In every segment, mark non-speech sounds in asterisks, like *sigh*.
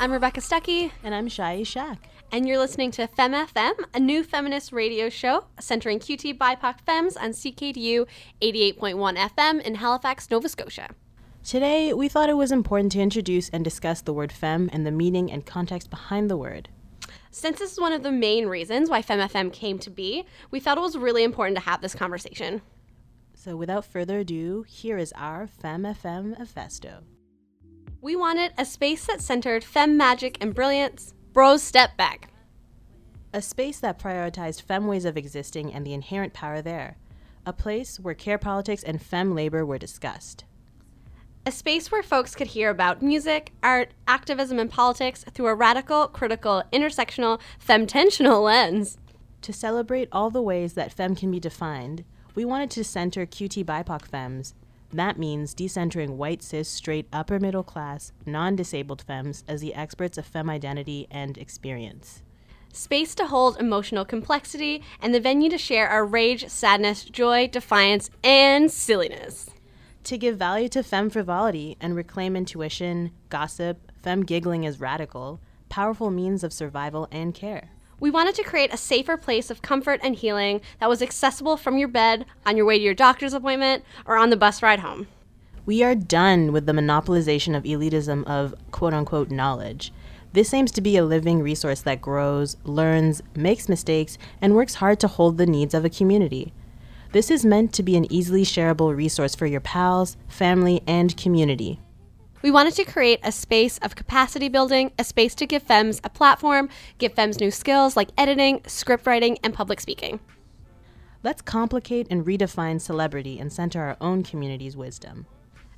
I'm Rebecca Stuckey. And I'm Shai Shack. And you're listening to Fem FM, a new feminist radio show centering QT BIPOC femmes on CKDU 88.1 FM in Halifax, Nova Scotia. Today, we thought it was important to introduce and discuss the word femme and the meaning and context behind the word. Since this is one of the main reasons why FemFM came to be, we thought it was really important to have this conversation. So, without further ado, here is our FemFM Manifesto. We wanted a space that centered femme magic and brilliance. Bros, step back. A space that prioritized femme ways of existing and the inherent power there. A place where care politics and femme labor were discussed. A space where folks could hear about music, art, activism, and politics through a radical, critical, intersectional, femtensional lens. To celebrate all the ways that femme can be defined, we wanted to center QT BIPOC femmes. That means decentering white, cis, straight, upper middle class, non disabled femmes as the experts of femme identity and experience. Space to hold emotional complexity and the venue to share our rage, sadness, joy, defiance, and silliness to give value to femme frivolity and reclaim intuition, gossip, femme giggling as radical, powerful means of survival and care. We wanted to create a safer place of comfort and healing that was accessible from your bed, on your way to your doctor's appointment, or on the bus ride home. We are done with the monopolization of elitism of quote unquote knowledge. This aims to be a living resource that grows, learns, makes mistakes, and works hard to hold the needs of a community. This is meant to be an easily shareable resource for your pals, family, and community. We wanted to create a space of capacity building, a space to give FEMS a platform, give FEMS new skills like editing, script writing, and public speaking. Let's complicate and redefine celebrity and center our own community's wisdom.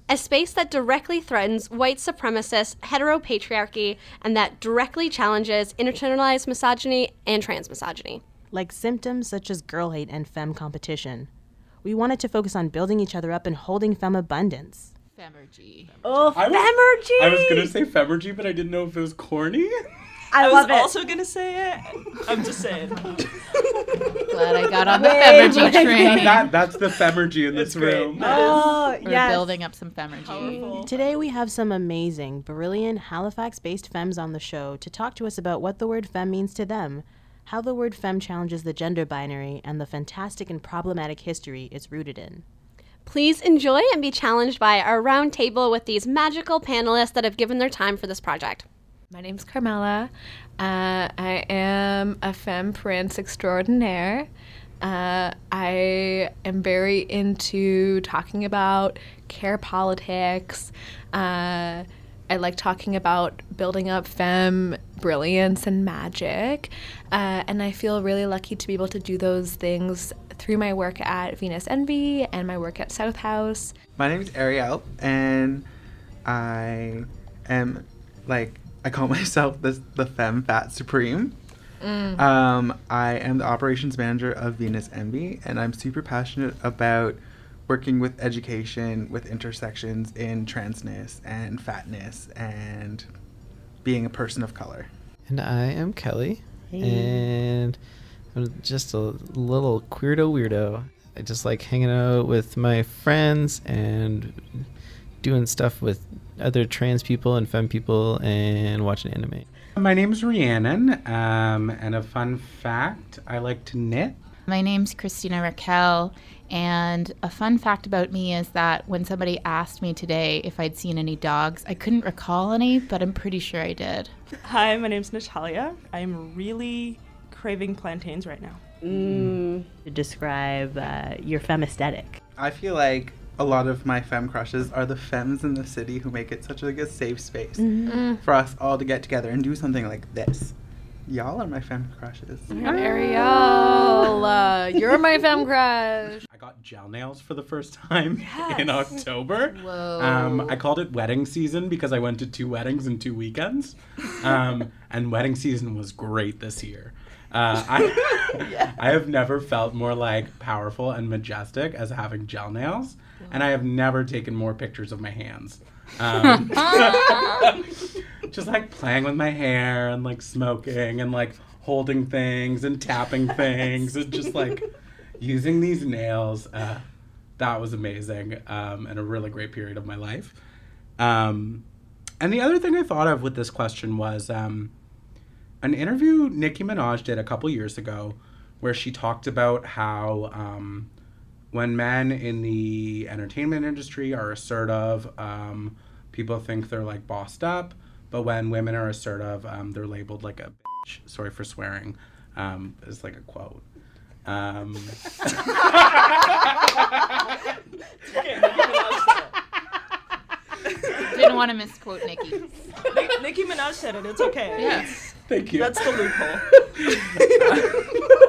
A space that directly threatens white supremacist heteropatriarchy and that directly challenges internalized misogyny and trans misogyny like symptoms such as girl hate and femme competition. We wanted to focus on building each other up and holding femme abundance. Femergy. Oh, I femergy! I was gonna say femergy, but I didn't know if it was corny. I, I was it. also gonna say it. I'm just saying. *laughs* Glad I got on the femergy train. *laughs* that, that's the femergy in this great. room. Oh, We're yes. building up some femergy. Today we have some amazing, brilliant Halifax-based femmes on the show to talk to us about what the word femme means to them how the word femme challenges the gender binary and the fantastic and problematic history it's rooted in. Please enjoy and be challenged by our roundtable with these magical panelists that have given their time for this project. My name's Carmela. Uh, I am a femme prince extraordinaire. Uh, I am very into talking about care politics. Uh, I like talking about building up femme brilliance and magic. Uh, and I feel really lucky to be able to do those things through my work at Venus Envy and my work at South House. My name is Ariel, and I am like, I call *laughs* myself the, the Femme Fat Supreme. Mm. Um, I am the operations manager of Venus Envy, and I'm super passionate about working with education with intersections in transness and fatness and being a person of color. And I am Kelly, hey. and I'm just a little queerdo weirdo. I just like hanging out with my friends and doing stuff with other trans people and femme people and watching anime. My name's Rhiannon, um, and a fun fact I like to knit. My name's Christina Raquel, and a fun fact about me is that when somebody asked me today if I'd seen any dogs, I couldn't recall any, but I'm pretty sure I did. Hi, my name's Natalia. I'm really craving plantains right now. Mm. To describe uh, your femme aesthetic. I feel like a lot of my femme crushes are the femmes in the city who make it such like a safe space mm-hmm. for us all to get together and do something like this. Y'all are my femme crushes. Ariel, uh, you're my femme *laughs* crush. I got gel nails for the first time yes. in October. Whoa. Um, I called it wedding season because I went to two weddings in two weekends. Um, *laughs* and wedding season was great this year. Uh, I, *laughs* yeah. I have never felt more like powerful and majestic as having gel nails, and I have never taken more pictures of my hands. Um, *laughs* just like playing with my hair and like smoking and like holding things and tapping *laughs* things and just like using these nails. Uh, that was amazing um, and a really great period of my life. Um, and the other thing I thought of with this question was um, an interview Nicki Minaj did a couple years ago where she talked about how um, when men in the entertainment industry are assertive, um, people think they're like bossed up, but when women are assertive, um, they're labeled like a bitch. Sorry for swearing. Um, it's like a quote. Um, *laughs* Didn't want to misquote Nicki. Nick- Nicki Minaj said it. It's okay. Yes. thank you. That's the loophole. *laughs*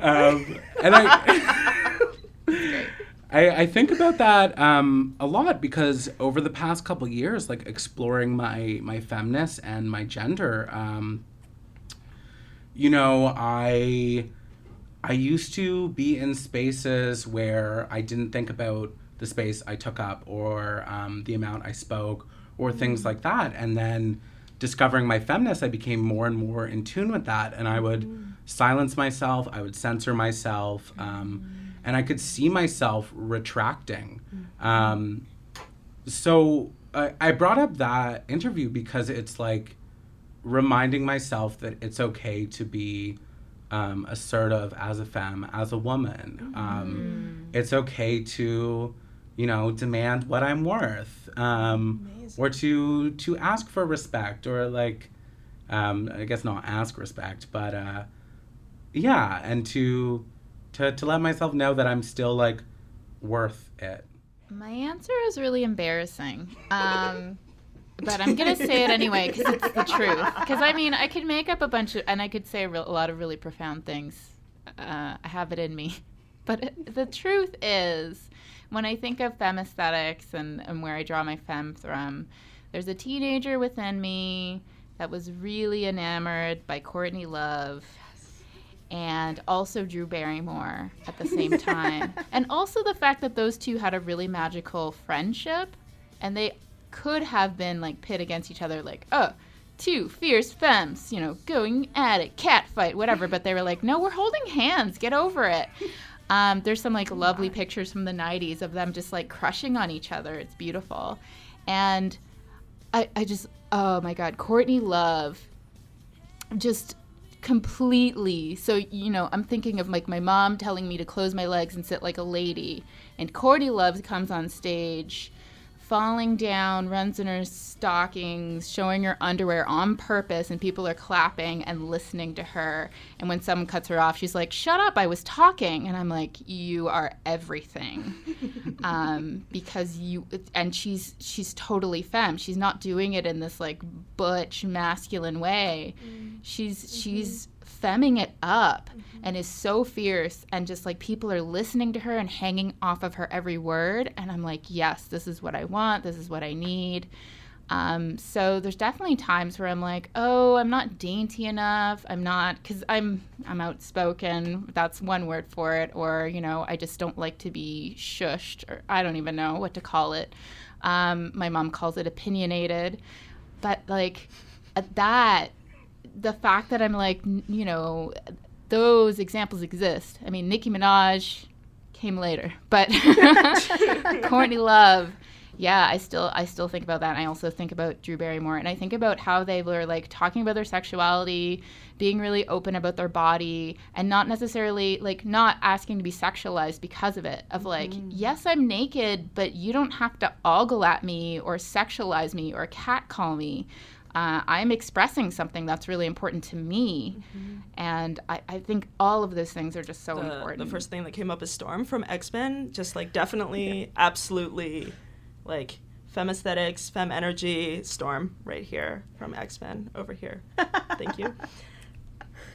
um, and I, *laughs* I, I think about that um, a lot because over the past couple years, like exploring my my feminist and my gender, um, you know, I I used to be in spaces where I didn't think about the space I took up or um, the amount I spoke or things like that, and then discovering my feminist, I became more and more in tune with that, and I would silence myself, I would censor myself, um, and I could see myself retracting. Um, so I, I brought up that interview because it's like reminding myself that it's okay to be um, assertive as a femme, as a woman. Um, it's okay to, you know, demand what I'm worth, um, or to to ask for respect, or like, um, I guess not ask respect, but uh, yeah, and to to to let myself know that I'm still like worth it. My answer is really embarrassing. Um, but I'm gonna say it anyway because it's the truth. Because I mean, I could make up a bunch of, and I could say a, real, a lot of really profound things. Uh, I have it in me. *laughs* But the truth is, when I think of femme aesthetics and, and where I draw my femme from, there's a teenager within me that was really enamored by Courtney Love and also Drew Barrymore at the same time. *laughs* and also the fact that those two had a really magical friendship and they could have been like pit against each other like, oh, two fierce femmes, you know, going at it, cat fight, whatever. But they were like, no, we're holding hands, get over it. *laughs* Um, there's some like lovely pictures from the 90s of them just like crushing on each other. It's beautiful. And I, I just, oh my God, Courtney Love just completely so you know i'm thinking of like my mom telling me to close my legs and sit like a lady and Courtney Love comes on stage falling down runs in her stockings showing her underwear on purpose and people are clapping and listening to her. And when someone cuts her off she's like shut up i was talking. And i'm like you are everything. *laughs* Um, because you and she's she's totally femme. She's not doing it in this like butch masculine way. She's she's femming it up and is so fierce and just like people are listening to her and hanging off of her every word. And i'm like yes this is what i want. This is what i need. Um, so there's definitely times where i'm like oh i'm not dainty enough. I'm not because i'm i'm outspoken. That's one word for it. Or you know i just don't like to be shushed or i don't even know what to call it. Um, my mom calls it opinionated. But like at that the fact that I'm like, you know, those examples exist. I mean, Nicki Minaj came later, but *laughs* Courtney Love, yeah, I still I still think about that. And I also think about Drew Barrymore, and I think about how they were like talking about their sexuality, being really open about their body, and not necessarily like not asking to be sexualized because of it. Of like, mm-hmm. yes, I'm naked, but you don't have to ogle at me or sexualize me or catcall me uh, I'm expressing something that's really important to me. And I, I think all of those things are just so the, important. the first thing that came up is Storm from X Men. Just like definitely, absolutely, like femme aesthetics, femme energy. Storm right here from X Men over here. *laughs* Thank you.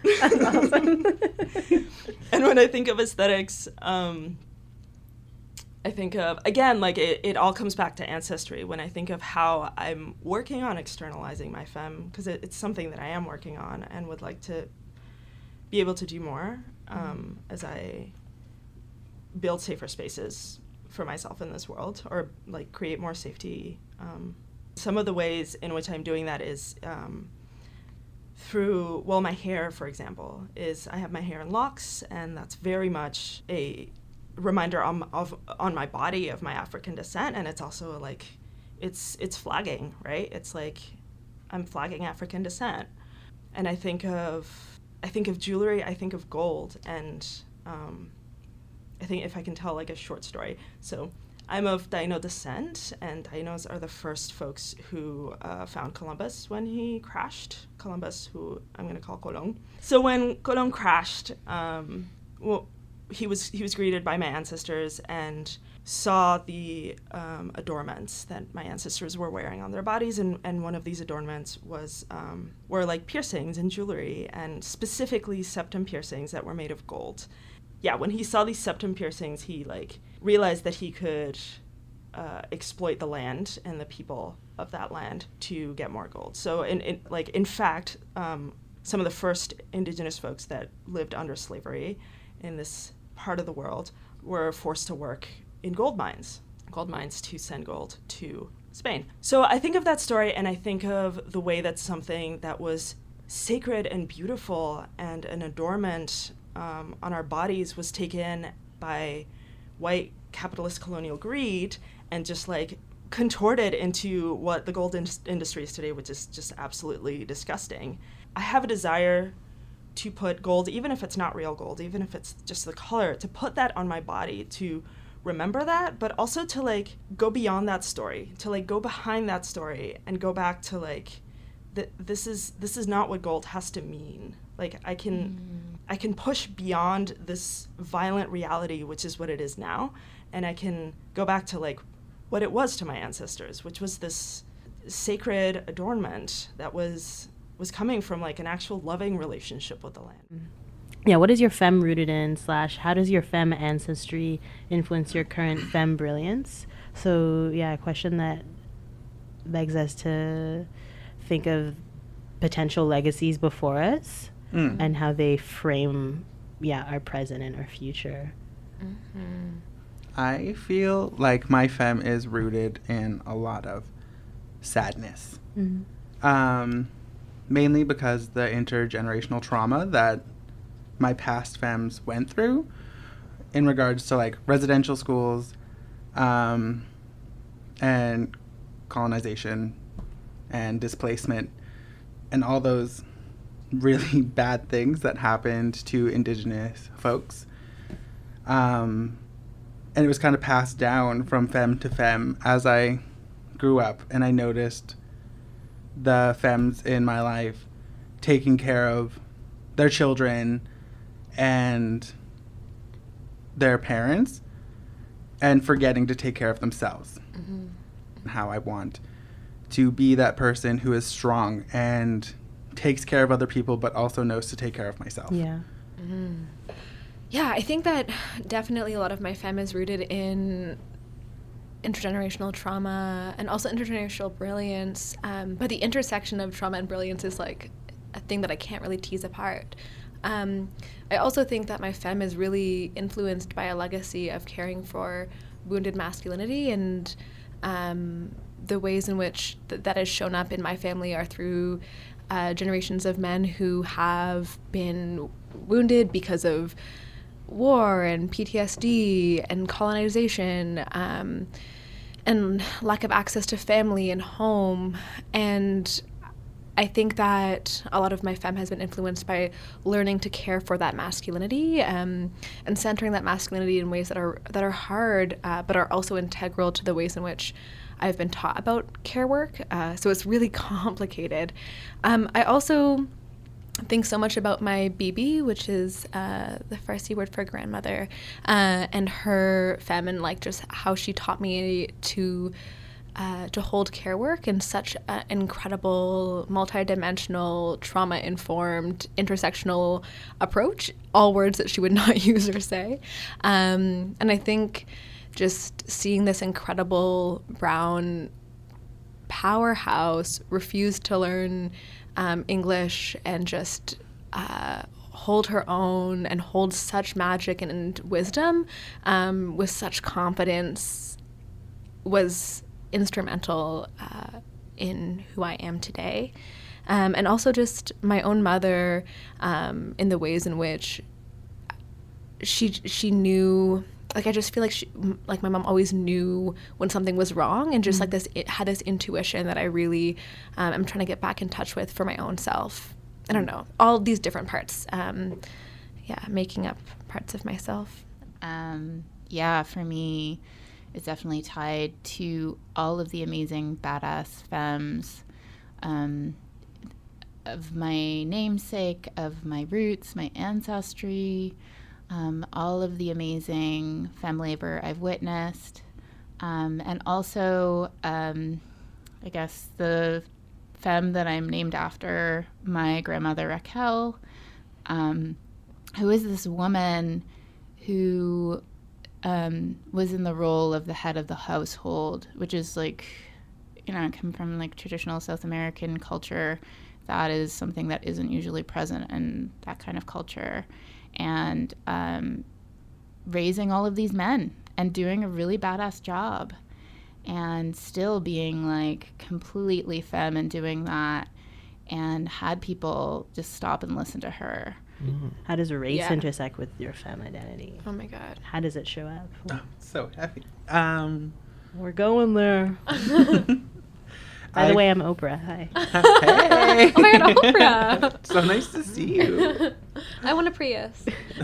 That's awesome. *laughs* and when I think of aesthetics, um, I think of again like it, it all comes back to ancestry when I think of how I'm working on externalizing my femme because it, it's something that I am working on and would like to be able to do more um, as I build safer spaces for myself in this world or like create more safety. Um, some of the ways in which I'm doing that is um, through well my hair for example is I have my hair in locks and that's very much a reminder on, of on my body of my African descent, and it's also like it's it's flagging, right? It's like I'm flagging African descent, and I think of I think of jewelry, I think of gold, and um, I think if I can tell like a short story, so. I'm of Taino descent, and Tainos are the first folks who uh, found Columbus when he crashed. Columbus, who I'm going to call Colon. So when Colon crashed, um, well, he was he was greeted by my ancestors and saw the um, adornments that my ancestors were wearing on their bodies, and, and one of these adornments was um, were like piercings and jewelry, and specifically septum piercings that were made of gold. Yeah, when he saw these septum piercings, he like realized that he could uh, exploit the land and the people of that land to get more gold. So, in, in like in fact, um, some of the first indigenous folks that lived under slavery in this part of the world were forced to work in gold mines, gold mines to send gold to Spain. So I think of that story and I think of the way that something that was sacred and beautiful and an adornment um, on our bodies was taken by white capitalist colonial greed and just like contorted into what the gold in- industry is today, which is just absolutely disgusting. I have a desire to put gold, even if it's not real gold, even if it's just the color, to put that on my body, to remember that, but also to like go beyond that story, to like go behind that story and go back to like that this is this is not what gold has to mean. Like I can mm. I can push beyond this violent reality, which is what it is now, and I can go back to like what it was to my ancestors, which was this sacred adornment that was was coming from like an actual loving relationship with the land. Yeah, what is your femme rooted in slash how does your femme ancestry influence your current *clears throat* femme brilliance? So yeah, a question that begs us to think of potential legacies before us mm. and how they frame yeah our present and our future. Mm-hmm. I feel like my femme is rooted in a lot of sadness. Mm-hmm. Um, mainly because the intergenerational trauma that my past femmes went through in regards to like residential schools um, and colonization and displacement and all those really *laughs* bad things that happened to indigenous folks. Um, and it was kind of passed down from fem to fem as I grew up and I noticed the femmes in my life taking care of their children and their parents and forgetting to take care of themselves. Mm-hmm. How I want to be that person who is strong and takes care of other people, but also knows to take care of myself. Yeah. Mm-hmm. Yeah, I think that definitely a lot of my femme is rooted in intergenerational trauma and also intergenerational brilliance. Um, but the intersection of trauma and brilliance is like a thing that I can't really tease apart. Um, I also think that my femme is really influenced by a legacy of caring for wounded masculinity and um, the ways in which th- that has shown up in my family are through uh, generations of men who have been wounded because of war and PTSD and colonization. Um, and lack of access to family and home. And I think that a lot of my femme has been influenced by learning to care for that masculinity um, and centering that masculinity in ways that are that are hard, uh, but are also integral to the ways in which I've been taught about care work. Uh, so it's really *laughs* complicated. Um, I also think so much about my bibi, which is uh, the Farsi word for grandmother, uh, and her femme, and like just how she taught me to. Uh, to hold care work in such an incredible, multidimensional, trauma informed, intersectional approach, all words that she would *laughs* not use or say. Um, and I think just seeing this incredible brown powerhouse refuse to learn um, English and just uh, hold her own and hold such magic and, wisdom um, with such confidence was instrumental uh, in who I am today. Um, and also just my own mother um, in the ways in which she she knew like I just feel like she, like my mom always knew when something was wrong, and just like this it had this intuition that I really um, am trying to get back in touch with for my own self. I don't know all these different parts. Um, yeah, making up parts of myself. Um, yeah, for me, it's definitely tied to all of the amazing badass femmes um, of my namesake, of my roots, my ancestry, um, all of the amazing fem labor I've witnessed, um, and also, um, I guess, the fem that I'm named after, my grandmother Raquel, um, who is this woman who um, was in the role of the head of the household, which is like, you know, I come from like traditional South American culture. That is something that isn't usually present in that kind of culture. And um, raising all of these men and doing a really badass job and still being like completely femme and doing that and had people just stop and listen to her. How does race Yeah. intersect with your femme identity? Oh my god. How does it show up? Oh, so happy. Um, We're going there. *laughs* *laughs* By I- the way, I'm Oprah. Hi. *laughs* hey. Oh my god, Oprah. *laughs* so nice to see you. I want a Prius. *laughs* you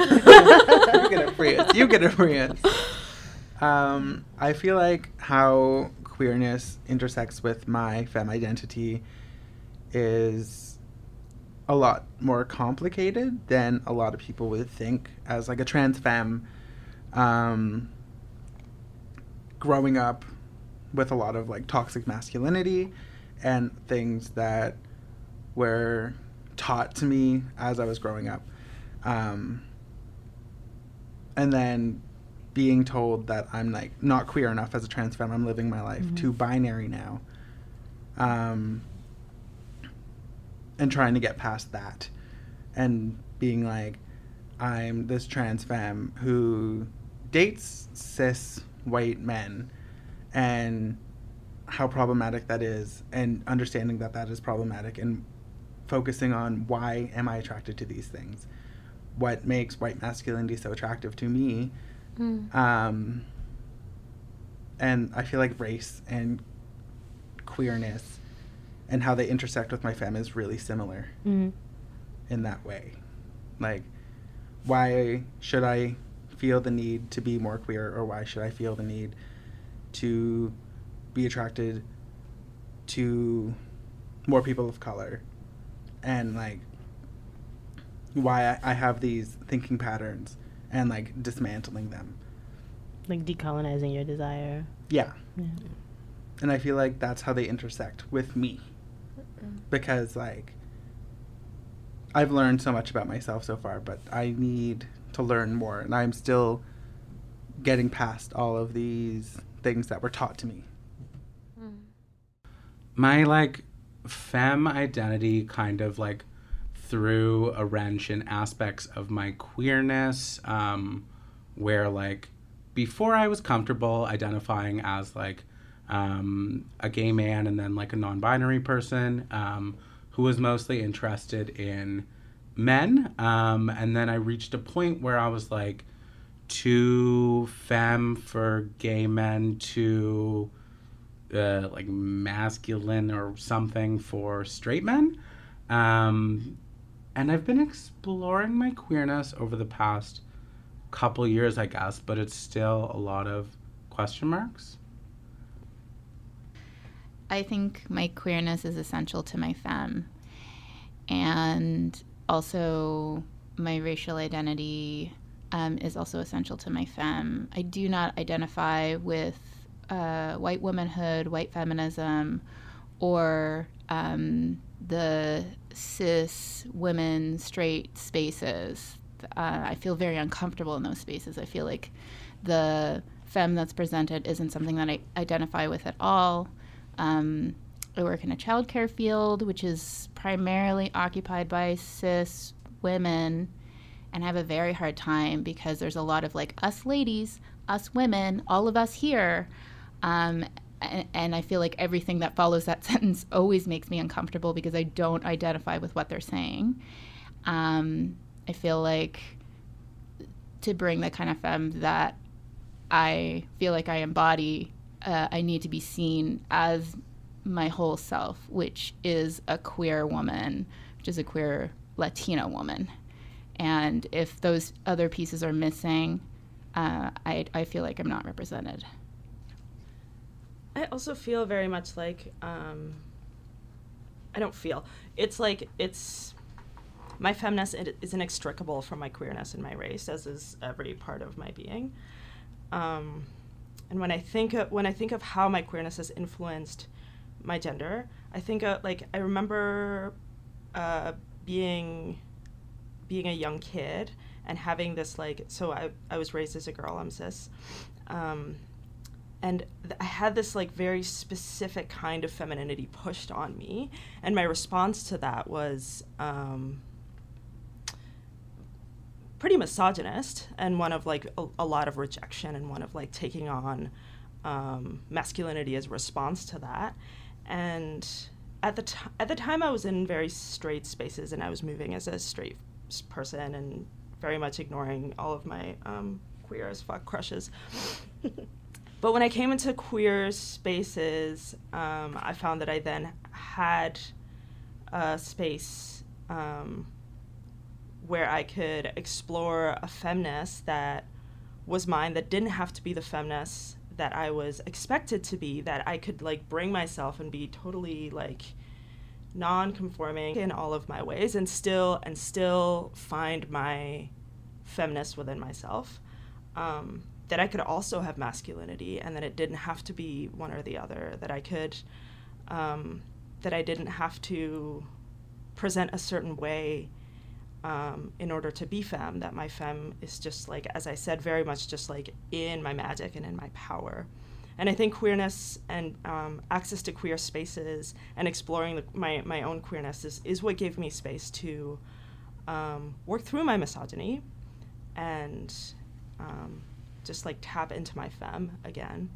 get a Prius. You get a Prius. Um, I feel like how queerness intersects with my femme identity is a lot more complicated than a lot of people would think as like a trans femme um, growing up with a lot of like toxic masculinity and things that were taught to me as I was growing up. Um, and then being told that I'm like not queer enough as a trans femme, I'm living my life too binary now. Um, and trying to get past that and being like, I'm this trans femme who dates cis white men and how problematic that is and understanding that that is problematic and focusing on why am I attracted to these things? What makes white masculinity so attractive to me? Um, and I feel like race and queerness and how they intersect with my femme is really similar Mhm. in that way. Like, why should I feel the need to be more queer, or why should I feel the need to be attracted to more people of color? And, like, why I, I have these thinking patterns and, like, dismantling them. Like decolonizing your desire. Yeah. Yeah. And I feel like that's how they intersect with me. Because, like, I've learned so much about myself so far, but I need to learn more. And I'm still getting past all of these things that were taught to me. my like femme identity kind of like threw a wrench in aspects of my queerness um, where like before i was comfortable identifying as like um, a gay man and then like a non-binary person um, who was mostly interested in men um, and then i reached a point where i was like too femme for gay men too uh, like masculine or something for straight men. Um, and I've been exploring my queerness over the past couple years, I guess, but it's still a lot of question marks. I think my queerness is essential to my femme. And also, my racial identity um, is also essential to my femme. I do not identify with uh, white womanhood, white feminism, or um, the cis women straight spaces. Uh, I feel very uncomfortable in those spaces. I feel like the femme that's presented isn't something that I identify with at all. Um, I work in a childcare field, which is primarily occupied by cis women, and I have a very hard time because there's a lot of like us ladies, us women, all of us here. Um, and, and I feel like everything that follows that *laughs* sentence always makes me uncomfortable because I don't identify with what they're saying. Um, I feel like to bring the kind of femme that I feel like I embody, uh, I need to be seen as my whole self, which is a queer woman, which is a queer Latina woman. And if those other pieces are missing, uh, I, I feel like I'm not represented. I also feel very much like um, I don't feel it's like it's my feminist is inextricable from my queerness and my race, as is every part of my being. Um, and when I think of, when I think of how my queerness has influenced my gender, I think of, like I remember uh, being being a young kid and having this like so I, I was raised as a girl i'm cis um, and th- i had this like very specific kind of femininity pushed on me and my response to that was um, pretty misogynist and one of like a, a, lot of rejection and one of like taking on um, masculinity as a response to that and at the, t- at the time i was in very straight spaces and i was moving as a straight person and very much ignoring all of my um, queer as fuck crushes. *laughs* But when i came into queer spaces um, i found that i then had a space um, where I could explore a feminist that was mine that didn't have to be the feminist that I was expected to be, that I could like bring myself and be totally like non-conforming in all of my ways and still and still find my feminist within myself. Um, that I could also have masculinity and that it didn't have to be one or the other, that I could um, that I didn't have to present a certain way um, in order to be femme, that my femme is just like, as I said, very much just like in my magic and in my power. And I think queerness and um, access to queer spaces and exploring the, my, my own queerness is, is what gave me space to um, work through my misogyny and um, just like tap into my femme again.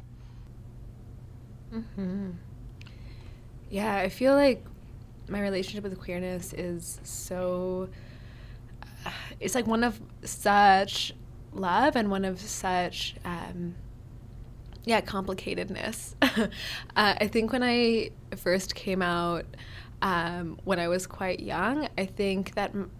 Mm-hmm. Yeah, I feel like my relationship with queerness is so it's like one of such love and one of such um, yeah complicatedness *laughs* uh, i think when i first came out um, when i was quite young i think that m-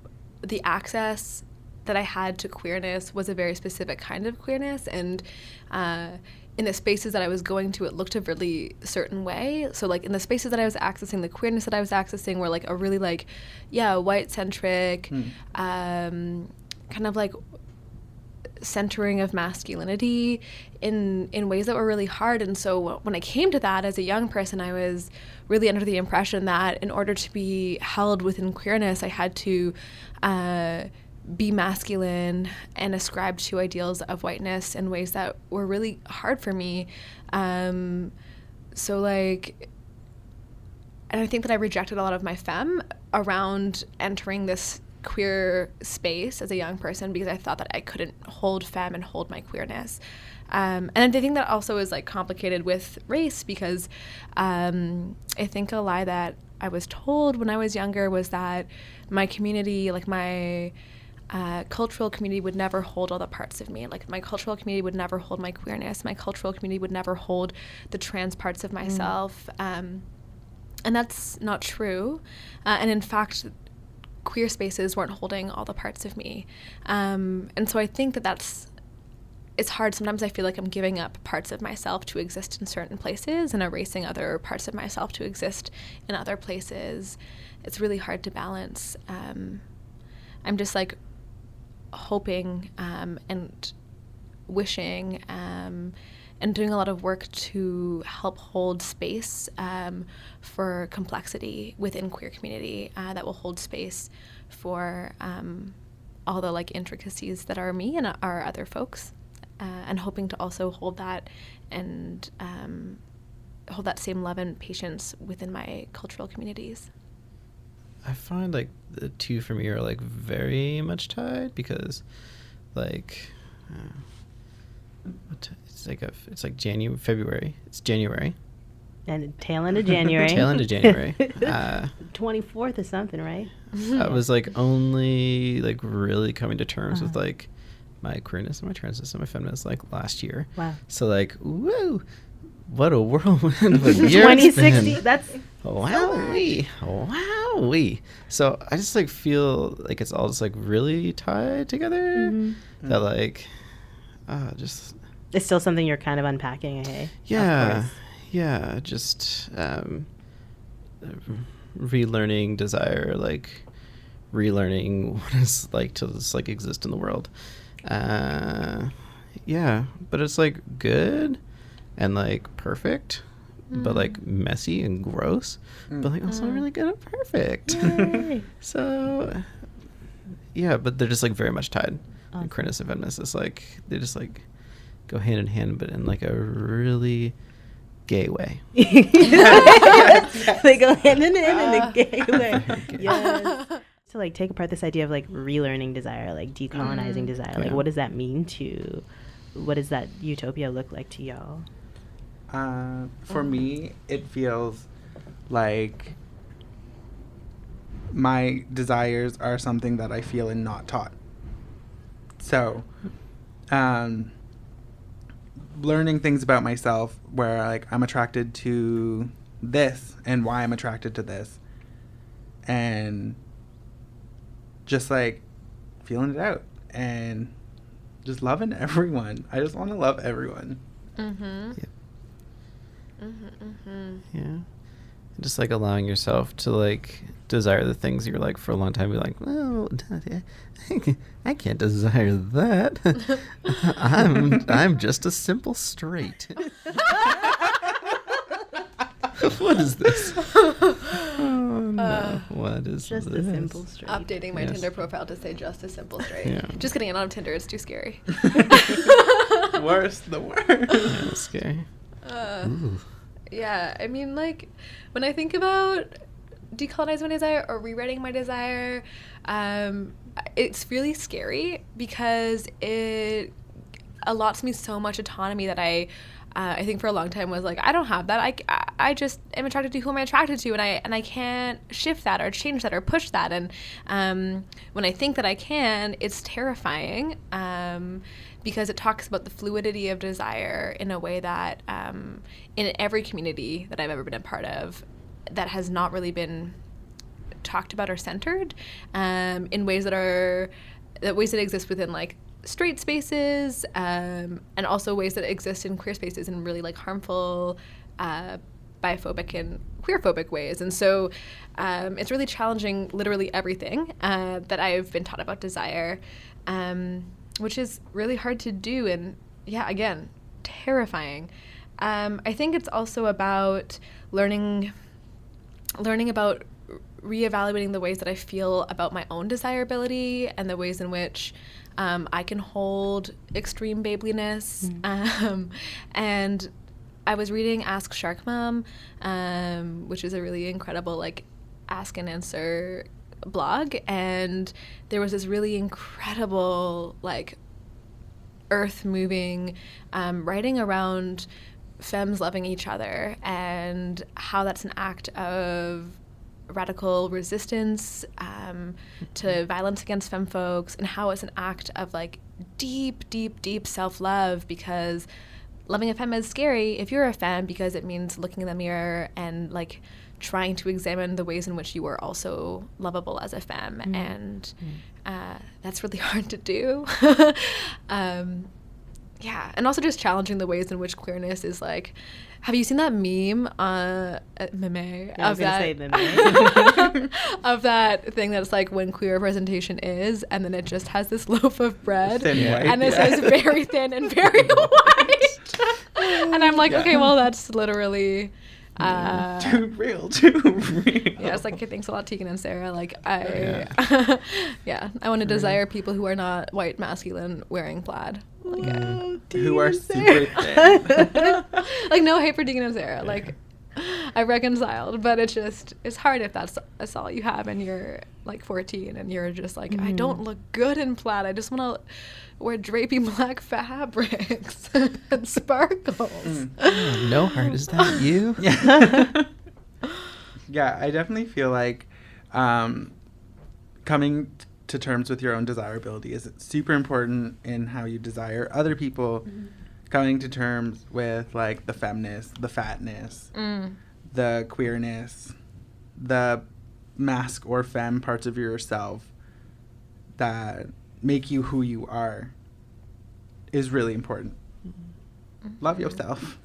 the access that i had to queerness was a very specific kind of queerness and uh, in the spaces that I was going to, it looked a really certain way. So like in the spaces that I was accessing, the queerness that I was accessing were like a really like, yeah, white centric, mm. um, kind of like centering of masculinity in in ways that were really hard. And so when I came to that as a young person, I was really under the impression that in order to be held within queerness, I had to. Uh, be masculine and ascribe to ideals of whiteness in ways that were really hard for me. Um, so, like, and I think that I rejected a lot of my femme around entering this queer space as a young person because I thought that I couldn't hold femme and hold my queerness. Um, and I think that also is like complicated with race because um, I think a lie that I was told when I was younger was that my community, like my uh, cultural community would never hold all the parts of me. Like my cultural community would never hold my queerness. My cultural community would never hold the trans parts of mm. myself. Mm. Um, and that's not true. Uh, and in fact, queer spaces weren't holding all the parts of me. Um, and so I think that that's it's hard. Sometimes I feel like I'm giving up parts of myself to exist in certain places and erasing other parts of myself to exist in other places. It's really hard to balance. Um, I'm just like hoping um, and wishing um, and doing a lot of work to help hold space um, for complexity within queer community uh, that will hold space for um, all the like intricacies that are me and our other folks uh, and hoping to also hold that and um, hold that same love and patience within my cultural communities. I find like the two for me are like very much tied because, like, uh, it's like a it's like January February. It's January. And tail end of January. tail end of January. Twenty *laughs* fourth uh, or something, right? I was like only like really coming to terms uh-huh. with like my queerness and my transness and my feminist like last year. Wow. So like, woo, what a whirlwind of a *laughs* year 2060. That's Wowee, wowee. So I just like feel like it's all just like really tied together. Mm-hmm. That like, uh, just it's still something you're kind of unpacking. Hey. Yeah, yeah, just um, relearning desire, like relearning *laughs* what it's like to just like exist in the world. Uh, yeah, but it's like good and like perfect, but like messy and gross, but like also really good and perfect. *laughs* So yeah, but they're just like very much tied. Awesome. And queerness and feminist is like they just like go hand in hand, but in like a really gay way. *laughs* they go hand in hand in a gay *laughs* way. Yes. *laughs* To like take apart this idea of like relearning desire, like decolonizing desire, like Yeah. what does that mean to? What does that utopia look like to y'all? Uh, for me, it feels like my desires are something that I feel and not taught. So, um, learning things about myself where like I'm attracted to this and why I'm attracted to this, and just like feeling it out and just loving *laughs* everyone. I just want to love everyone. Mm-hmm. Yep. Mm-hmm, mm-hmm. Yeah. Just like allowing yourself to like desire the things you're like for a long time. Be like, well, I can't desire that. *laughs* I'm I'm just a simple straight. *laughs* what is this? Oh, no. what is Just this? a simple straight. Updating my Yes. Tinder profile to say just a simple *laughs* straight. Yeah. Just kidding. I'm not on Tinder. It's too scary. worse, the worst. Yeah, scary. Uh, Ooh. Yeah, I mean, like, when I think about decolonizing my desire or rewriting my desire, um, it's really scary because it allots me so much autonomy that I. Uh, I think for a long time was like I don't have that. I, I, just am attracted to who I'm attracted to, and I and I can't shift that or change that or push that. And um, when I think that I can, it's terrifying um, because it talks about the fluidity of desire in a way that um, in every community that I've ever been a part of, that has not really been talked about or centered um, in ways that are that ways that exist within like straight spaces um, and also ways that exist in queer spaces in really like harmful uh, biphobic and queerphobic ways. And so um, it's really challenging literally everything uh, that i've been taught about desire um, which is really hard to do and yeah again terrifying. Um, i think it's also about learning learning about reevaluating the ways that I feel about my own desirability and the ways in which um, I can hold extreme babeliness. Um, and I was reading Ask Shark Mom, um, which is a really incredible like ask and answer blog, and there was this really incredible like earth moving um, writing around femmes loving each other and how that's an act of radical resistance um, to violence against femme folks and how it's an act of like deep deep deep self-love because loving a femme is scary if you're a femme because it means looking in the mirror and like trying to examine the ways in which you are also lovable as a femme. And uh, that's really *laughs* hard to do. *laughs* Um, yeah. And also just challenging the ways in which queerness is like have you seen that meme uh uh, meme I of was that say *laughs* meme. of that thing that's like when queer representation is and then it just has this *laughs* loaf of bread Thin Yeah. white. and it yeah. says *laughs* very thin and very white and i'm like Yeah. okay well that's literally uh too real, *laughs* too real. yeah, it's like thanks a lot, Tegan and Sara. Like I, *laughs* yeah, I want to desire people who are not white, masculine, wearing plaid. Like, I- Who are super thin. *laughs* like no hate for Tegan and Sara. Like *laughs* I reconciled, but it's just it's hard if that's that's all you have and you're like 14 and you're just like I don't look good in plaid. I just want to wear drapey *laughs* black fabrics *laughs* and sparkles. Oh, no heart, is that you? Yeah. yeah, I definitely feel like um, coming t- to terms with your own desirability is super important in how you desire other people. Coming to terms with like the femness, the fatness, Mm. The queerness, the masc or femme parts of yourself that make you who you are is really important. Mm-hmm. Love yourself.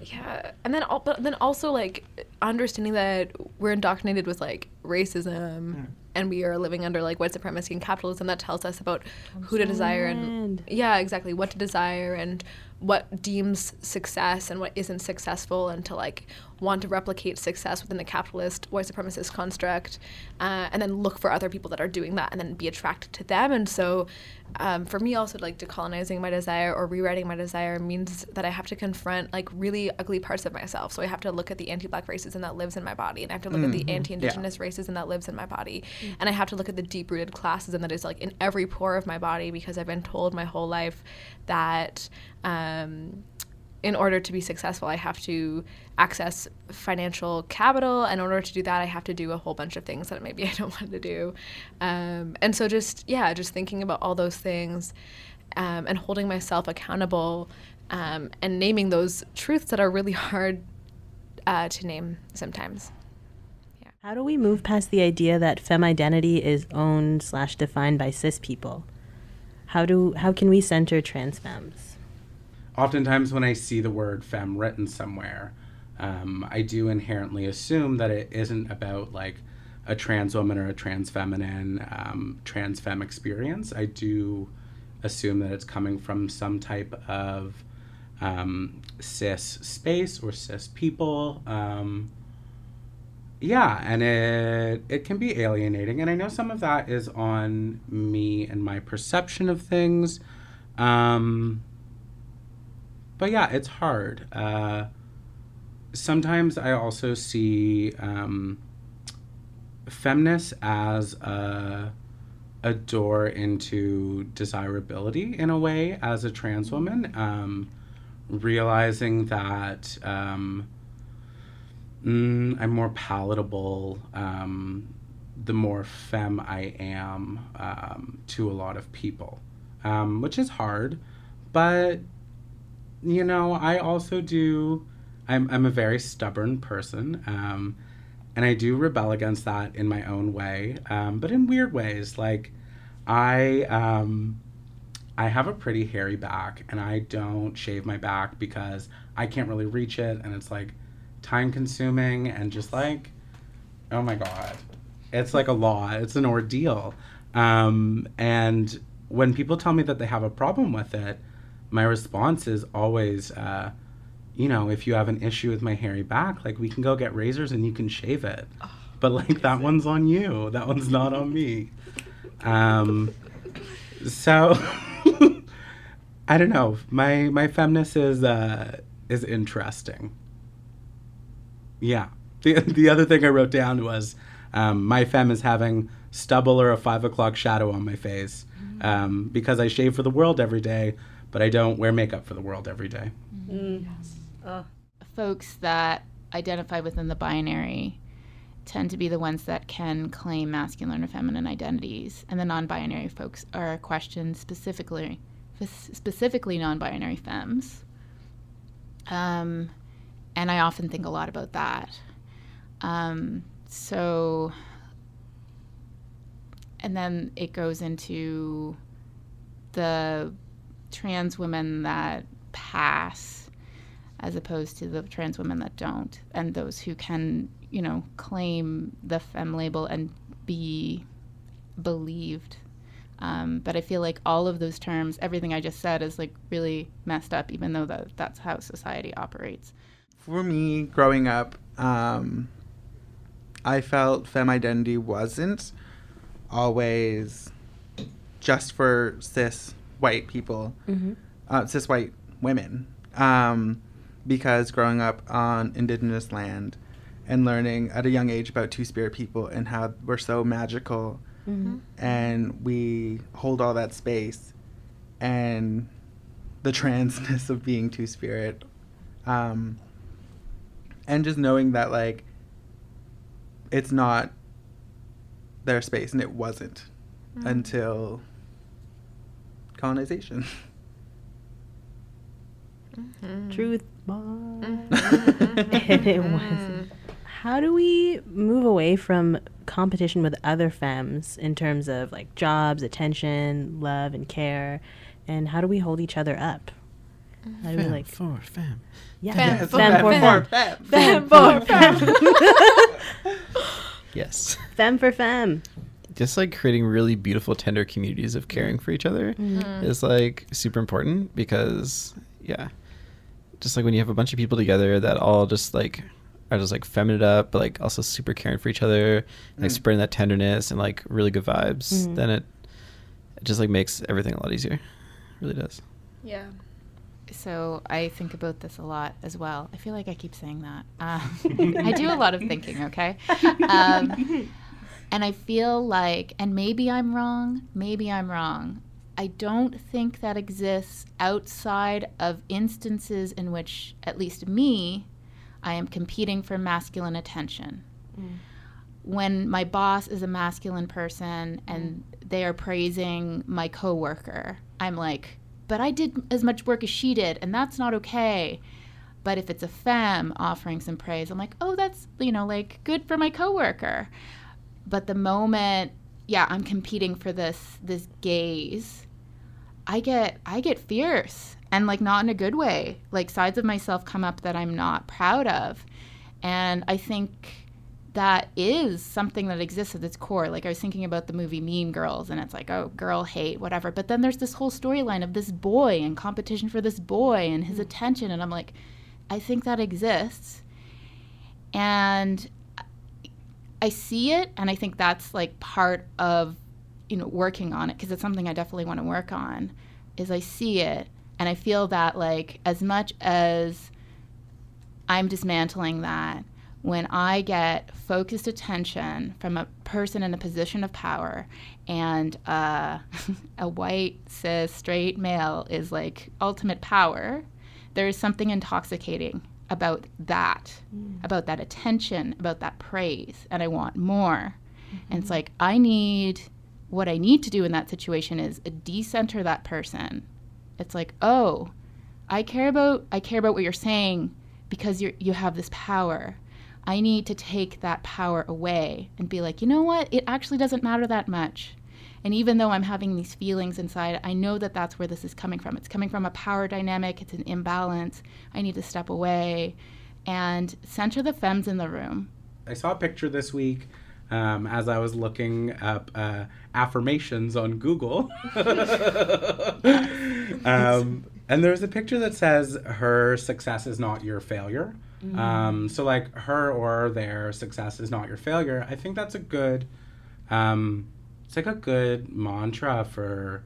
Yeah, and then al- but then also like understanding that we're indoctrinated with like racism, and we are living under like white supremacy and capitalism that tells us about who to desire and yeah, exactly. What to desire and what deems success and what isn't successful, and to like want to replicate success within the capitalist white supremacist construct, uh, and then look for other people that are doing that, and then be attracted to them. And so, um, for me, also like decolonizing my desire or rewriting my desire means that I have to confront like really ugly parts of myself. So I have to look at the anti-black racism that lives in my body, and I have to look at the anti-indigenous racism that lives in my body, and I have to look at the deep-rooted classism that is like in every pore of my body because I've been told my whole life that. Um, in order to be successful, I have to access financial capital. In order to do that, I have to do a whole bunch of things that maybe *laughs* I don't want to do. Um, and so, just, yeah, just thinking about all those things um, and holding myself accountable um, and naming those truths that are really *laughs* hard uh, to name sometimes. Yeah. How do we move past the idea that femme identity is owned slash defined by cis people? How do how can we center trans femmes? Oftentimes when I see the word femme written somewhere, um, I do inherently assume that it isn't about like a trans woman or a trans feminine, um, trans femme experience. I do assume that it's coming from some type of um, cis space or cis people. Um, yeah, and it it can be alienating, and I know some of that is on me and my perception of things. Um, but yeah, it's hard. Uh, sometimes I also see um, as a, a door into desirability in a way as a trans woman, um, realizing that um, mm, I'm more palatable um, the more femme I am um, to a lot of people, um, which is hard, but you know, I also do. I'm I'm a very stubborn person, um, and I do rebel against that in my own way, um, but in weird ways. Like, I um, I have a pretty hairy back, and I don't shave my back because I can't really reach it, and it's like time consuming and just like, oh my god, it's like a law. It's an ordeal, um, and when people tell me that they have a problem with it my response is always, uh, you know, if you have an issue with my hairy back, like we can go get razors and you can shave it. but like that one's on you. That one's not on me. Um, so *laughs* I don't know. My my feminist is uh, is interesting. Yeah. The the other thing I wrote down was um, my femme is having stubble or a five o'clock shadow on my face um, because I shave for the world every day but I don't wear makeup for the world every day. Yes. folks that identify within the binary tend to be the ones that can claim masculine or feminine identities, and the non-binary folks are questioned specifically, specifically non-binary femmes. Um, and I often think a lot about that. Um, so, and then it goes into the trans women that pass as opposed to the trans women that don't and those who can you know claim the femme label and be believed. Um, but i feel like all of those terms everything i just said is like really messed up even though that, that's how society operates. For me, growing up, um, I felt femme identity wasn't always just for cis white people, uh, cis white women. Um, because growing up on indigenous land and learning at a young age about two spirit people and how we're so magical and we hold all that space and the transness of being two spirit um, and just knowing that like it's not their space and it wasn't until colonization. *laughs* Mm-hmm. Truth bomb. Mm-hmm. and *laughs* it was. Mm-hmm. How do we move away from competition with other femmes in terms of like jobs, attention, love, and care? And how do we hold each other up? How do we like for fam. yeah, Femme femme for femme, fam. femme for femme, *laughs* Yes. femme for femme. Just like creating really beautiful, tender communities of caring for each other is like super important because, yeah, just like when you have a bunch of people together that all just like are just like feminine up, but like also super caring for each other, and, like Mm. spreading that tenderness and like really good vibes, Mhm. then it, it just like makes everything a lot easier. It really does. Yeah. So I think about this a lot as well. I feel like I keep saying that. *laughs* Um, *laughs* I do a lot of thinking, okay? Um, *laughs* and I feel like, and maybe I'm wrong, maybe I'm wrong. I don't think that exists outside of instances in which, at least me, I am competing for masculine attention. Mm. When my boss is a masculine person and mm. they are praising my coworker, I'm like, but I did as much work as she did, and that's not okay. But if it's a femme offering some praise, I'm like, oh, that's, you know, like good for my coworker. But the moment, yeah, I'm competing for this this gaze, I get I get fierce and like not in a good way. Like sides of myself come up that I'm not proud of. And I think that is something that exists at its core. Like I was thinking about the movie Mean Girls, and it's like, oh, girl hate, whatever. But then there's this whole storyline of this boy and competition for this boy and his mm. attention, and I'm like, I think that exists, and I see it, and I think that's like part of, you know, working on it because it's something I definitely want to work on. Is I see it, and I feel that like as much as I'm dismantling that when I get focused attention from a person in a position of power and uh, *laughs* a white, cis, straight male is like ultimate power, there is something intoxicating about that, mm. about that attention, about that praise, and I want more. And it's mm-hmm. like, I need, what I need to do in that situation is decenter that person. It's like, oh, I care about I care about what you're saying because you you have this power. I need to take that power away and be like, you know what? It actually doesn't matter that much. And even though I'm having these feelings inside, I know that that's where this is coming from. It's coming from a power dynamic. It's an imbalance. I need to step away and center the femmes in the room. I saw a picture this week um, as I was looking up uh, affirmations on Google. *laughs* um, and there's a picture that says, Her success is not your failure. Um, so, like, her or their success is not your failure. I think that's a good, um, it's like a good mantra for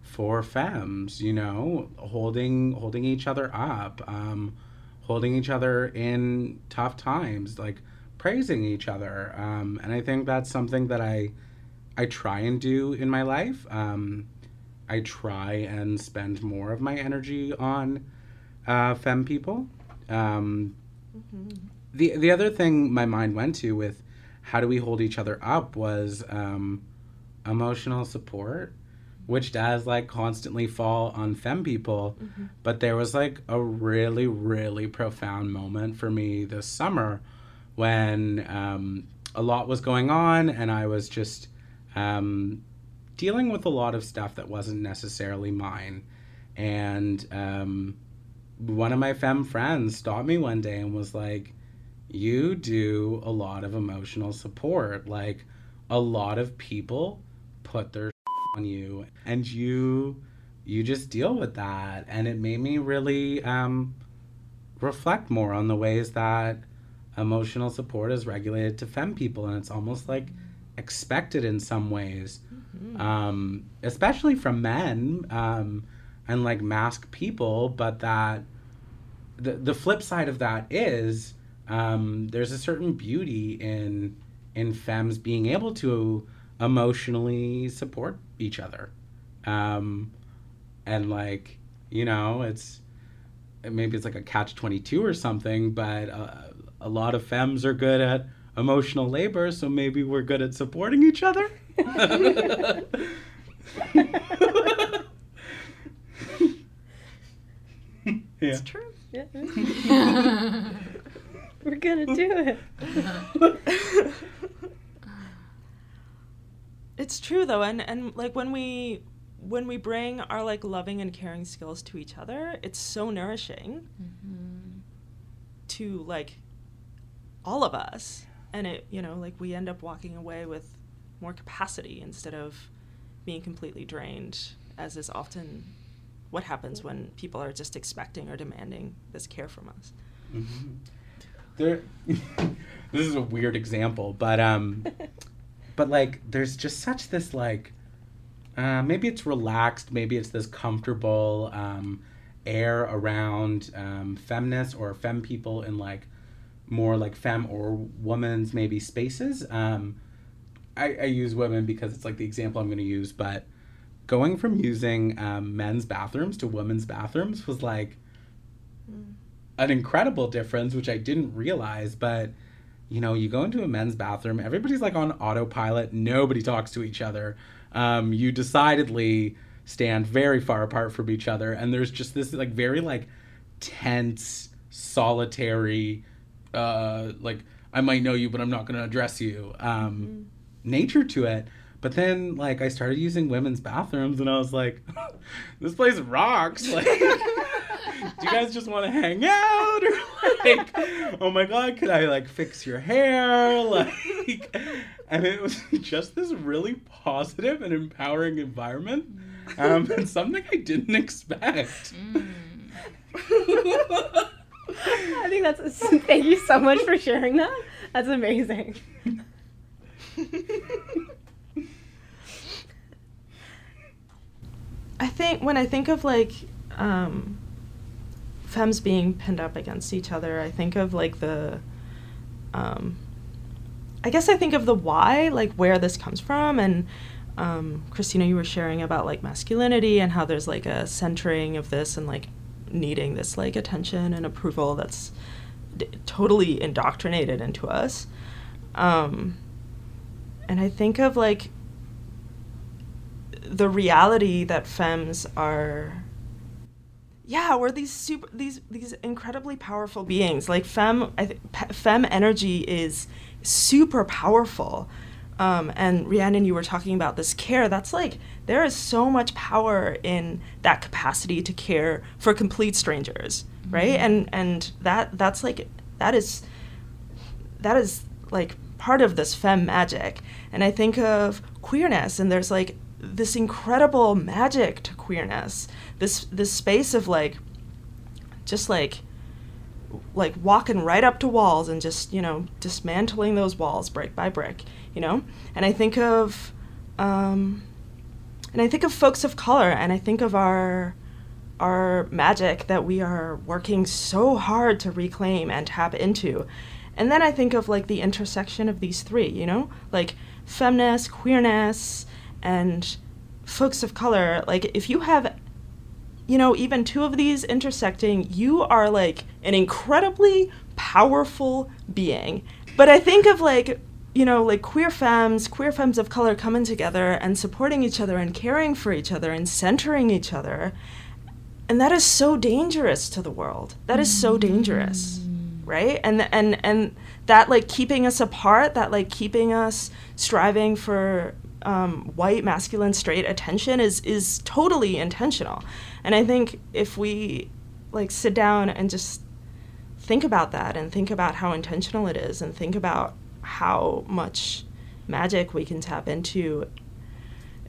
for femmes you know holding holding each other up um holding each other in tough times like praising each other um and i think that's something that i i try and do in my life. Um i try and spend more of my energy on uh femme people. Um the the other thing my mind went to with how do we hold each other up was um emotional support which does like constantly fall on femme people. But there was like a really, really profound moment for me this summer when um, a lot was going on and I was just um, dealing with a lot of stuff that wasn't necessarily mine. And um, one of my femme friends stopped me one day and was like, You do a lot of emotional support. Like, a lot of people put their *laughs* on you and you you just deal with that. And it made me really um, reflect more on the ways that emotional support is regulated to femme people and it's almost like expected in some ways. Um, especially from men um, and like masc people but that the, the flip side of that is um, there's a certain beauty in in femmes being able to emotionally support each other um, and like you know it's maybe it's like a catch 22 or something but uh, a lot of femmes are good at emotional labor, so maybe we're good at supporting each other. *laughs* yeah. It's true. Yeah. *laughs* We're gonna do it. *laughs* It's true though, and and like when we when we bring our like loving and caring skills to each other, it's so nourishing to like all of us, and it you know like we end up walking away with more capacity instead of being completely drained, as is often what happens when people are just expecting or demanding this care from us. Mhm. There, *laughs* this is a weird example, but um, *laughs* but like, there's just such this like, uh, maybe it's relaxed, maybe it's this comfortable um, air around um, feminists or femme people in like more like femme or women's maybe spaces. Um, I, I use women because it's like the example I'm going to use, but going from using um, men's bathrooms to women's bathrooms was like an incredible difference, which I didn't realize. But you know, you go into a men's bathroom, everybody's like on autopilot, nobody talks to each other. Um, you decidedly stand very far apart from each other, and there's just this like very like tense, solitary, uh, like I might know you, but I'm not going to address you. Um, Nature to it. But then, like, I started using women's bathrooms, and I was like, *laughs* "This place rocks!" Like, *laughs* do you guys just want to hang out, *laughs* or like, oh my god, could I like fix your hair? Like, and it was just this really positive and empowering environment, um, and something I didn't expect. I think that's. Thank you so much for sharing that. That's amazing. I think when I think of like um, femmes being pinned up against each other, I think of like the, um, I guess I think of the why, like where this comes from, and um, Christina, you were sharing about like masculinity and how there's like a centering of this and like needing this like attention and approval that's d- totally indoctrinated into us. Um, and I think of like the reality that femmes are yeah we're these super these these incredibly powerful beings like femme I th- femme energy is super powerful um, and Rhiannon, you were talking about this care. That's like there is so much power in that capacity to care for complete strangers, right? And and that that's like that is that is like part of this femme magic. And I think of queerness, and there's like this incredible magic to queerness. This this space of like just like like walking right up to walls and just you know dismantling those walls brick by brick you know? And i think of um, and i think of folks of color and i think of our our magic that we are working so hard to reclaim and tap into. And then i think of like the intersection of these three you know? Like feminist queerness and folks of color like if you have you know, even two of these intersecting, you are like an incredibly powerful being. But I think of like, you know, like queer femmes, queer femmes of color coming together and supporting each other and caring for each other and centering each other. And that is so dangerous to the world. That is so dangerous. Mm. Right? And and and that like keeping us apart, that like keeping us striving for um, white masculine straight attention is is totally intentional. And i think if we like sit down and just think about that and think about how intentional it is and think about how much magic we can tap into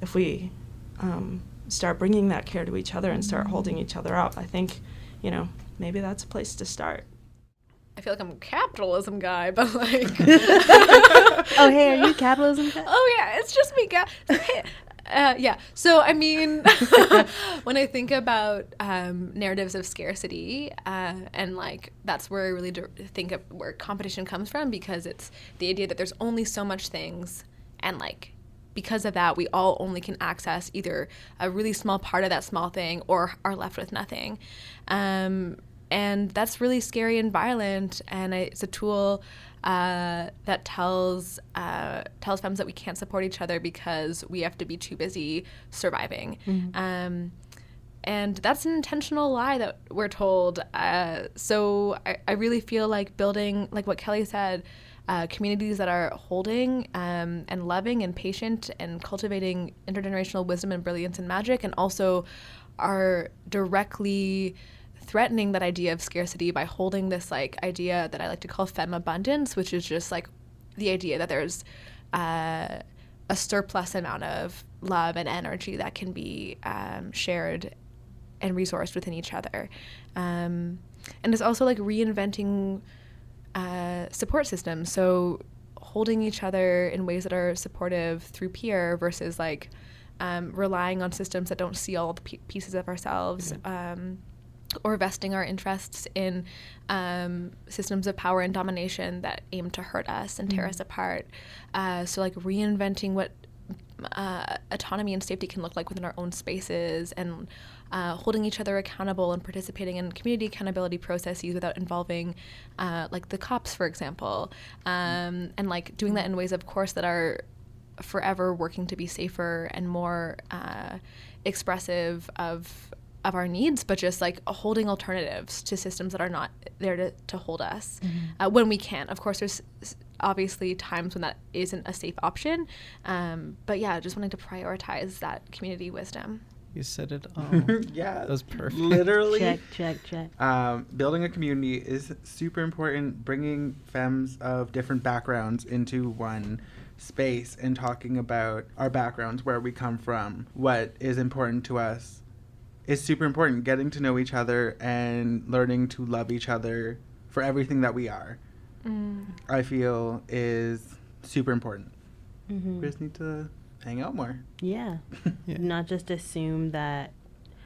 if we um, start bringing that care to each other and start holding each other up i think you know maybe that's a place to start I feel like I'm a capitalism guy, but like, *laughs* Oh, hey, are you capitalism? guy? oh yeah, it's just me, guy. Uh, yeah. So I mean, *laughs* when I think about um, narratives of scarcity, uh, and like that's where I really do think of where competition comes from, because it's the idea that there's only so much things, and like because of that, we all only can access either a really small part of that small thing or are left with nothing. Um, and that's really scary and violent. And it's a tool uh, that tells uh, tells femmes that we can't support each other because we have to be too busy surviving. Um, and that's an intentional lie that we're told. Uh, so I, I really feel like building, like what Kelly said, uh, communities that are holding um, and loving and patient and cultivating intergenerational wisdom and brilliance and magic, and also are directly threatening that idea of scarcity by holding this like idea that I like to call femme abundance, which is just like the idea that there's uh, a surplus amount of love and energy that can be um, shared and resourced within each other. Um, and it's also like reinventing uh, support systems. So holding each other in ways that are supportive through peer versus like um, relying on systems that don't see all the p- pieces of ourselves. Um, or vesting our interests in um, systems of power and domination that aim to hurt us and tear us apart. Uh, so, like reinventing what uh, autonomy and safety can look like within our own spaces and uh, holding each other accountable and participating in community accountability processes without involving uh, like the cops for example um, and like doing that in ways of course that are forever working to be safer and more uh, expressive of of our needs, but just like holding alternatives to systems that are not there to, to hold us uh, when we can. Of course, there's obviously times when that isn't a safe option, um, but yeah, just wanting to prioritize that community wisdom. You said it *laughs* all. yeah, That was perfect. Literally, Check, check, check. um, building a community is super important. Bringing femmes of different backgrounds into one space and talking about our backgrounds, where we come from, what is important to us, is super important. Getting to know each other and learning to love each other for everything that we are, I feel is super important. hmm We just need to hang out more. Yeah. *laughs* Yeah. Not just assume that,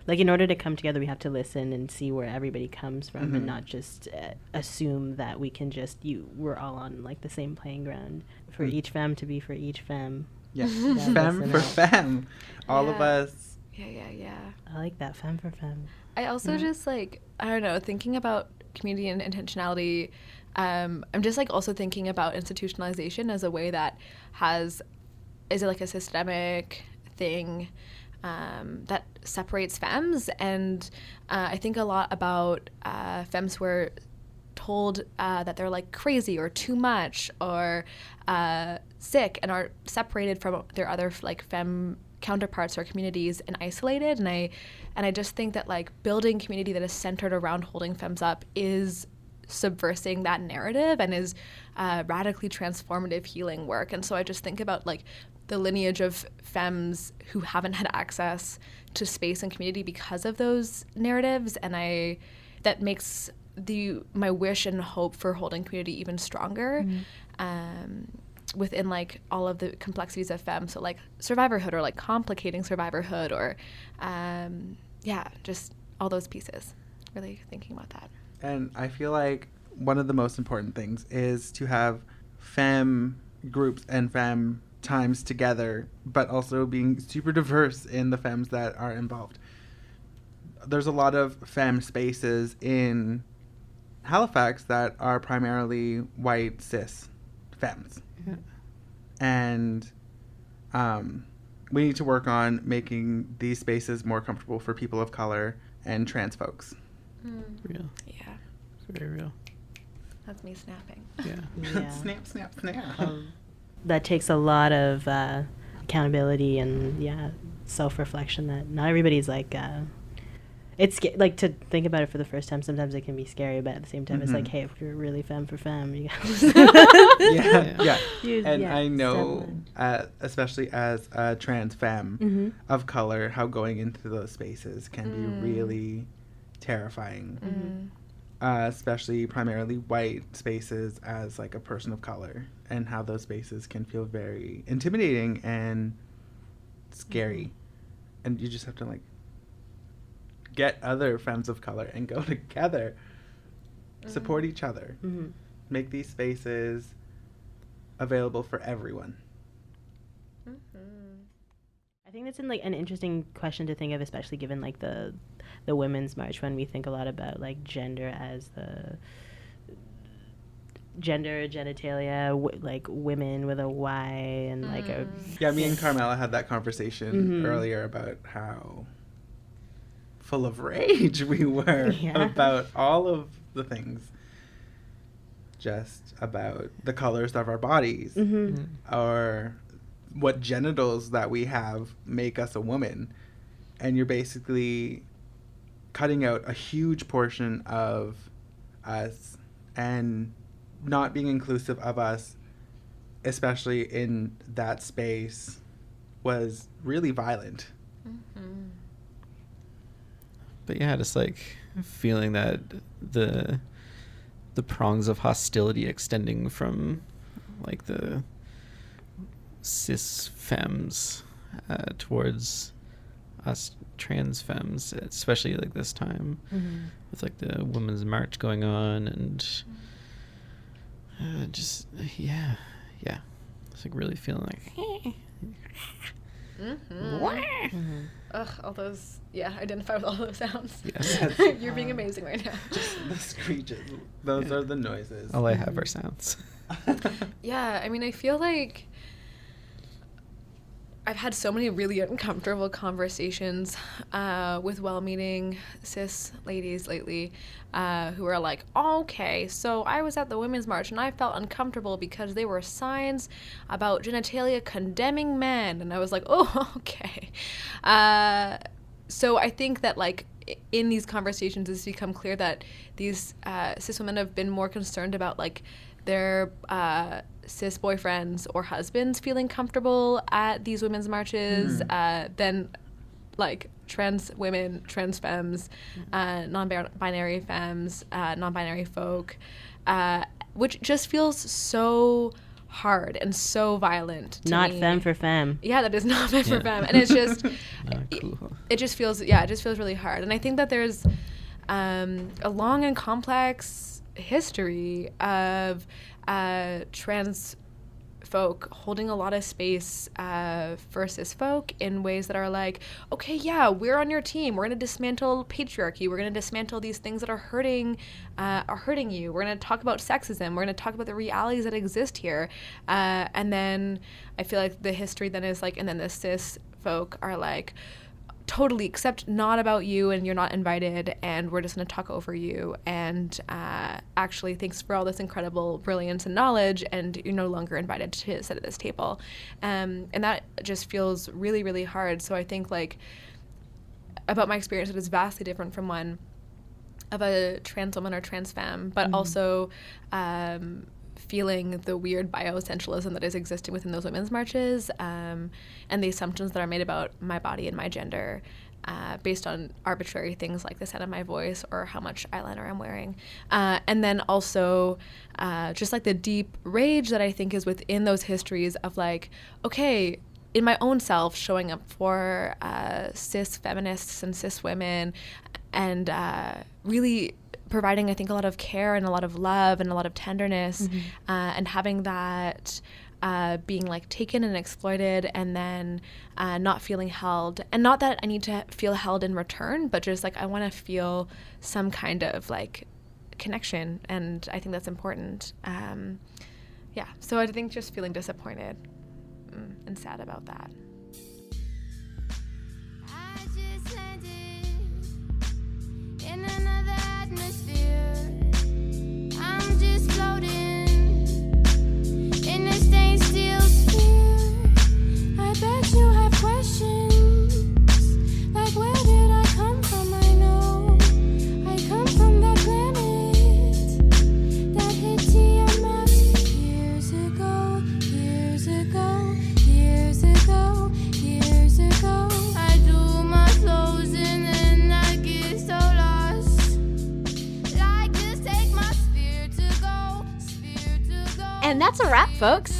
like, in order to come together, we have to listen and see where everybody comes from, Mhm. and not just uh, assume that we can just you. We're all on like the same playing ground. For Mm. each femme to be for each femme. Yeah, *laughs* Yeah, femme for out. femme. All of us. Yeah, yeah, yeah. I like that femme for femme. I also just like I don't know, thinking about community and intentionality. Um, I'm just like also thinking about institutionalization as a way that has is it like a systemic thing um, that separates femmes, and uh, I think a lot about uh, femmes who are told uh, that they're like crazy or too much or uh, sick and are separated from their other like femme counterparts or communities and isolated and I and I just think that like building community that is centered around holding femmes up is subversing that narrative and is uh, radically transformative healing work. And so I just think about like the lineage of femmes who haven't had access to space and community because of those narratives and I that makes the my wish and hope for holding community even stronger. Um, within like all of the complexities of femme so like survivorhood or like complicating survivorhood or um, yeah just all those pieces. Really thinking about that. And I feel like one of the most important things is to have femme groups and femme times together, but also being super diverse in the femmes that are involved. There's a lot of femme spaces in Halifax that are primarily white cis femmes. And um, we need to work on making these spaces more comfortable for people of color and trans folks. Real. yeah Very real. that's me snapping Yeah. *laughs* Yeah. *laughs* snap, snap, snap. Um, *laughs* that takes a lot of uh, accountability and yeah, self reflection. That not everybody's like. Uh, it's like to think about it for the first time. Sometimes it can be scary, but at the same time, it's like, Mhm. hey, if you're really femme for femme, you *laughs* yeah, Yeah. yeah. You- And yeah, I know, uh, especially as a trans femme Mhm. of color, how going into those spaces can Mm. be really terrifying. mm. Uh, especially primarily white spaces as like a person of color, and how those spaces can feel very intimidating and scary, and you just have to like get other friends of color and go *laughs* together, support each other Mhm. make these spaces available for everyone. I think that's in like an interesting question to think of, especially given like the the women's march when we think a lot about like gender as the gender genitalia w- like women with a y and like a Yeah, me and Carmela had that conversation Mhm. earlier about how full of rage *laughs* we were Yeah. about all of the things. Just about the colors of our bodies Mhm. or what genitals that we have make us a woman. And you're basically cutting out a huge portion of us and not being inclusive of us, especially in that space, was really violent. But yeah, just like feeling that the the prongs of hostility extending from like the cis femmes uh, towards us trans femmes, especially like this time with like the women's march going on and uh, just yeah, yeah, it's like really feeling like *laughs* Mm-hmm. Ugh, all those. Yeah, identify with all those sounds. Yes. *laughs* You're being amazing right now. Just the screeches. Those are the noises. all I have are sounds. *laughs* Yeah, I mean, I feel like I've had so many really uncomfortable conversations uh, with well meaning cis ladies lately uh, who are like, okay, so I was at the Women's March and I felt uncomfortable because there were signs about genitalia condemning men. And I was like, *laughs* oh, okay. Uh, so I think that, like, in these conversations, it's become clear that these uh, cis women have been more concerned about, like, their uh, cis boyfriends or husbands feeling comfortable at these women's marches uh, than like trans women, trans femmes, uh, non-binary femmes, uh, non-binary folk, uh, which just feels so hard and so violent. To not me. femme for femme. Yeah, that is *laughs* not for Yeah. femme, and it's just *laughs* Not it- it just feels yeah it just feels really hard and i think that there's um, a long and complex history of uh, trans folk holding a lot of space uh, for cis folk in ways that are like okay yeah we're on your team. We're to dismantle patriarchy. We're to dismantle these things that are hurting uh, are hurting you. We're to talk about sexism. We're to talk about the realities that exist here. Uh, and then i feel like the history then is like and then the cis folk are like totally except not about you and you're not invited and we're just going to talk over you. And uh, actually thanks for all this incredible brilliance and knowledge and you're no longer invited to sit at this table. Um, and that just feels really really hard. So i think like about my experience it is vastly different from one of a trans woman or trans femme, but also um, feeling the weird bioessentialism that is existing within those women's marches um, and the assumptions that are made about my body and my gender uh, based on arbitrary things like the sound of my voice or how much eyeliner I'm wearing. Uh, and then also uh, just like the deep rage that I think is within those histories of like, okay, in my own self showing up for uh, cis feminists and cis women and uh, really providing i think a lot of care and a lot of love and a lot of tenderness uh, and having that uh, being like taken and exploited and then uh, not feeling held. And not that i need to feel held in return but just like i want to feel some kind of like connection and i think that's important. Um, yeah. So i think just feeling disappointed mm, and sad about that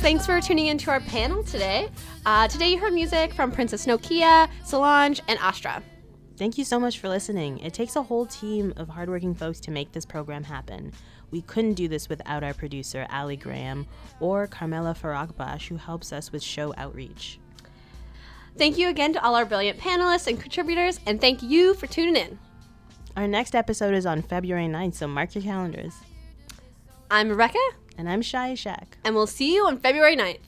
Thanks for tuning into our panel today. Uh, today you heard music from Princess Nokia, Solange, and Austra. Thank you so much for listening. It takes a whole team of hardworking folks to make this program happen. We couldn't do this without our producer, Ali Graham, or Carmela Faragbash, who helps us with show outreach. Thank you again to all our brilliant panelists and contributors, and thank you for tuning in. Our next episode is on February 9th, so mark your calendars. I'm Rebecca, And I'm Shy Shack. and we'll see you on February 9th.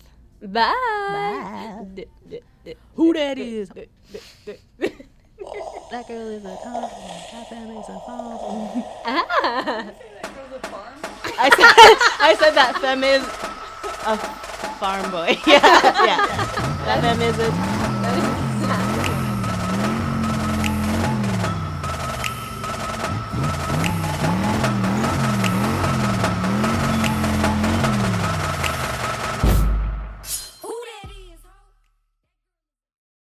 Bye. Who that is? *laughs* that girl is a con. That fam is a farm. Ah. I said, I said that femme is a farm boy. *laughs* yeah, yeah. That femme is a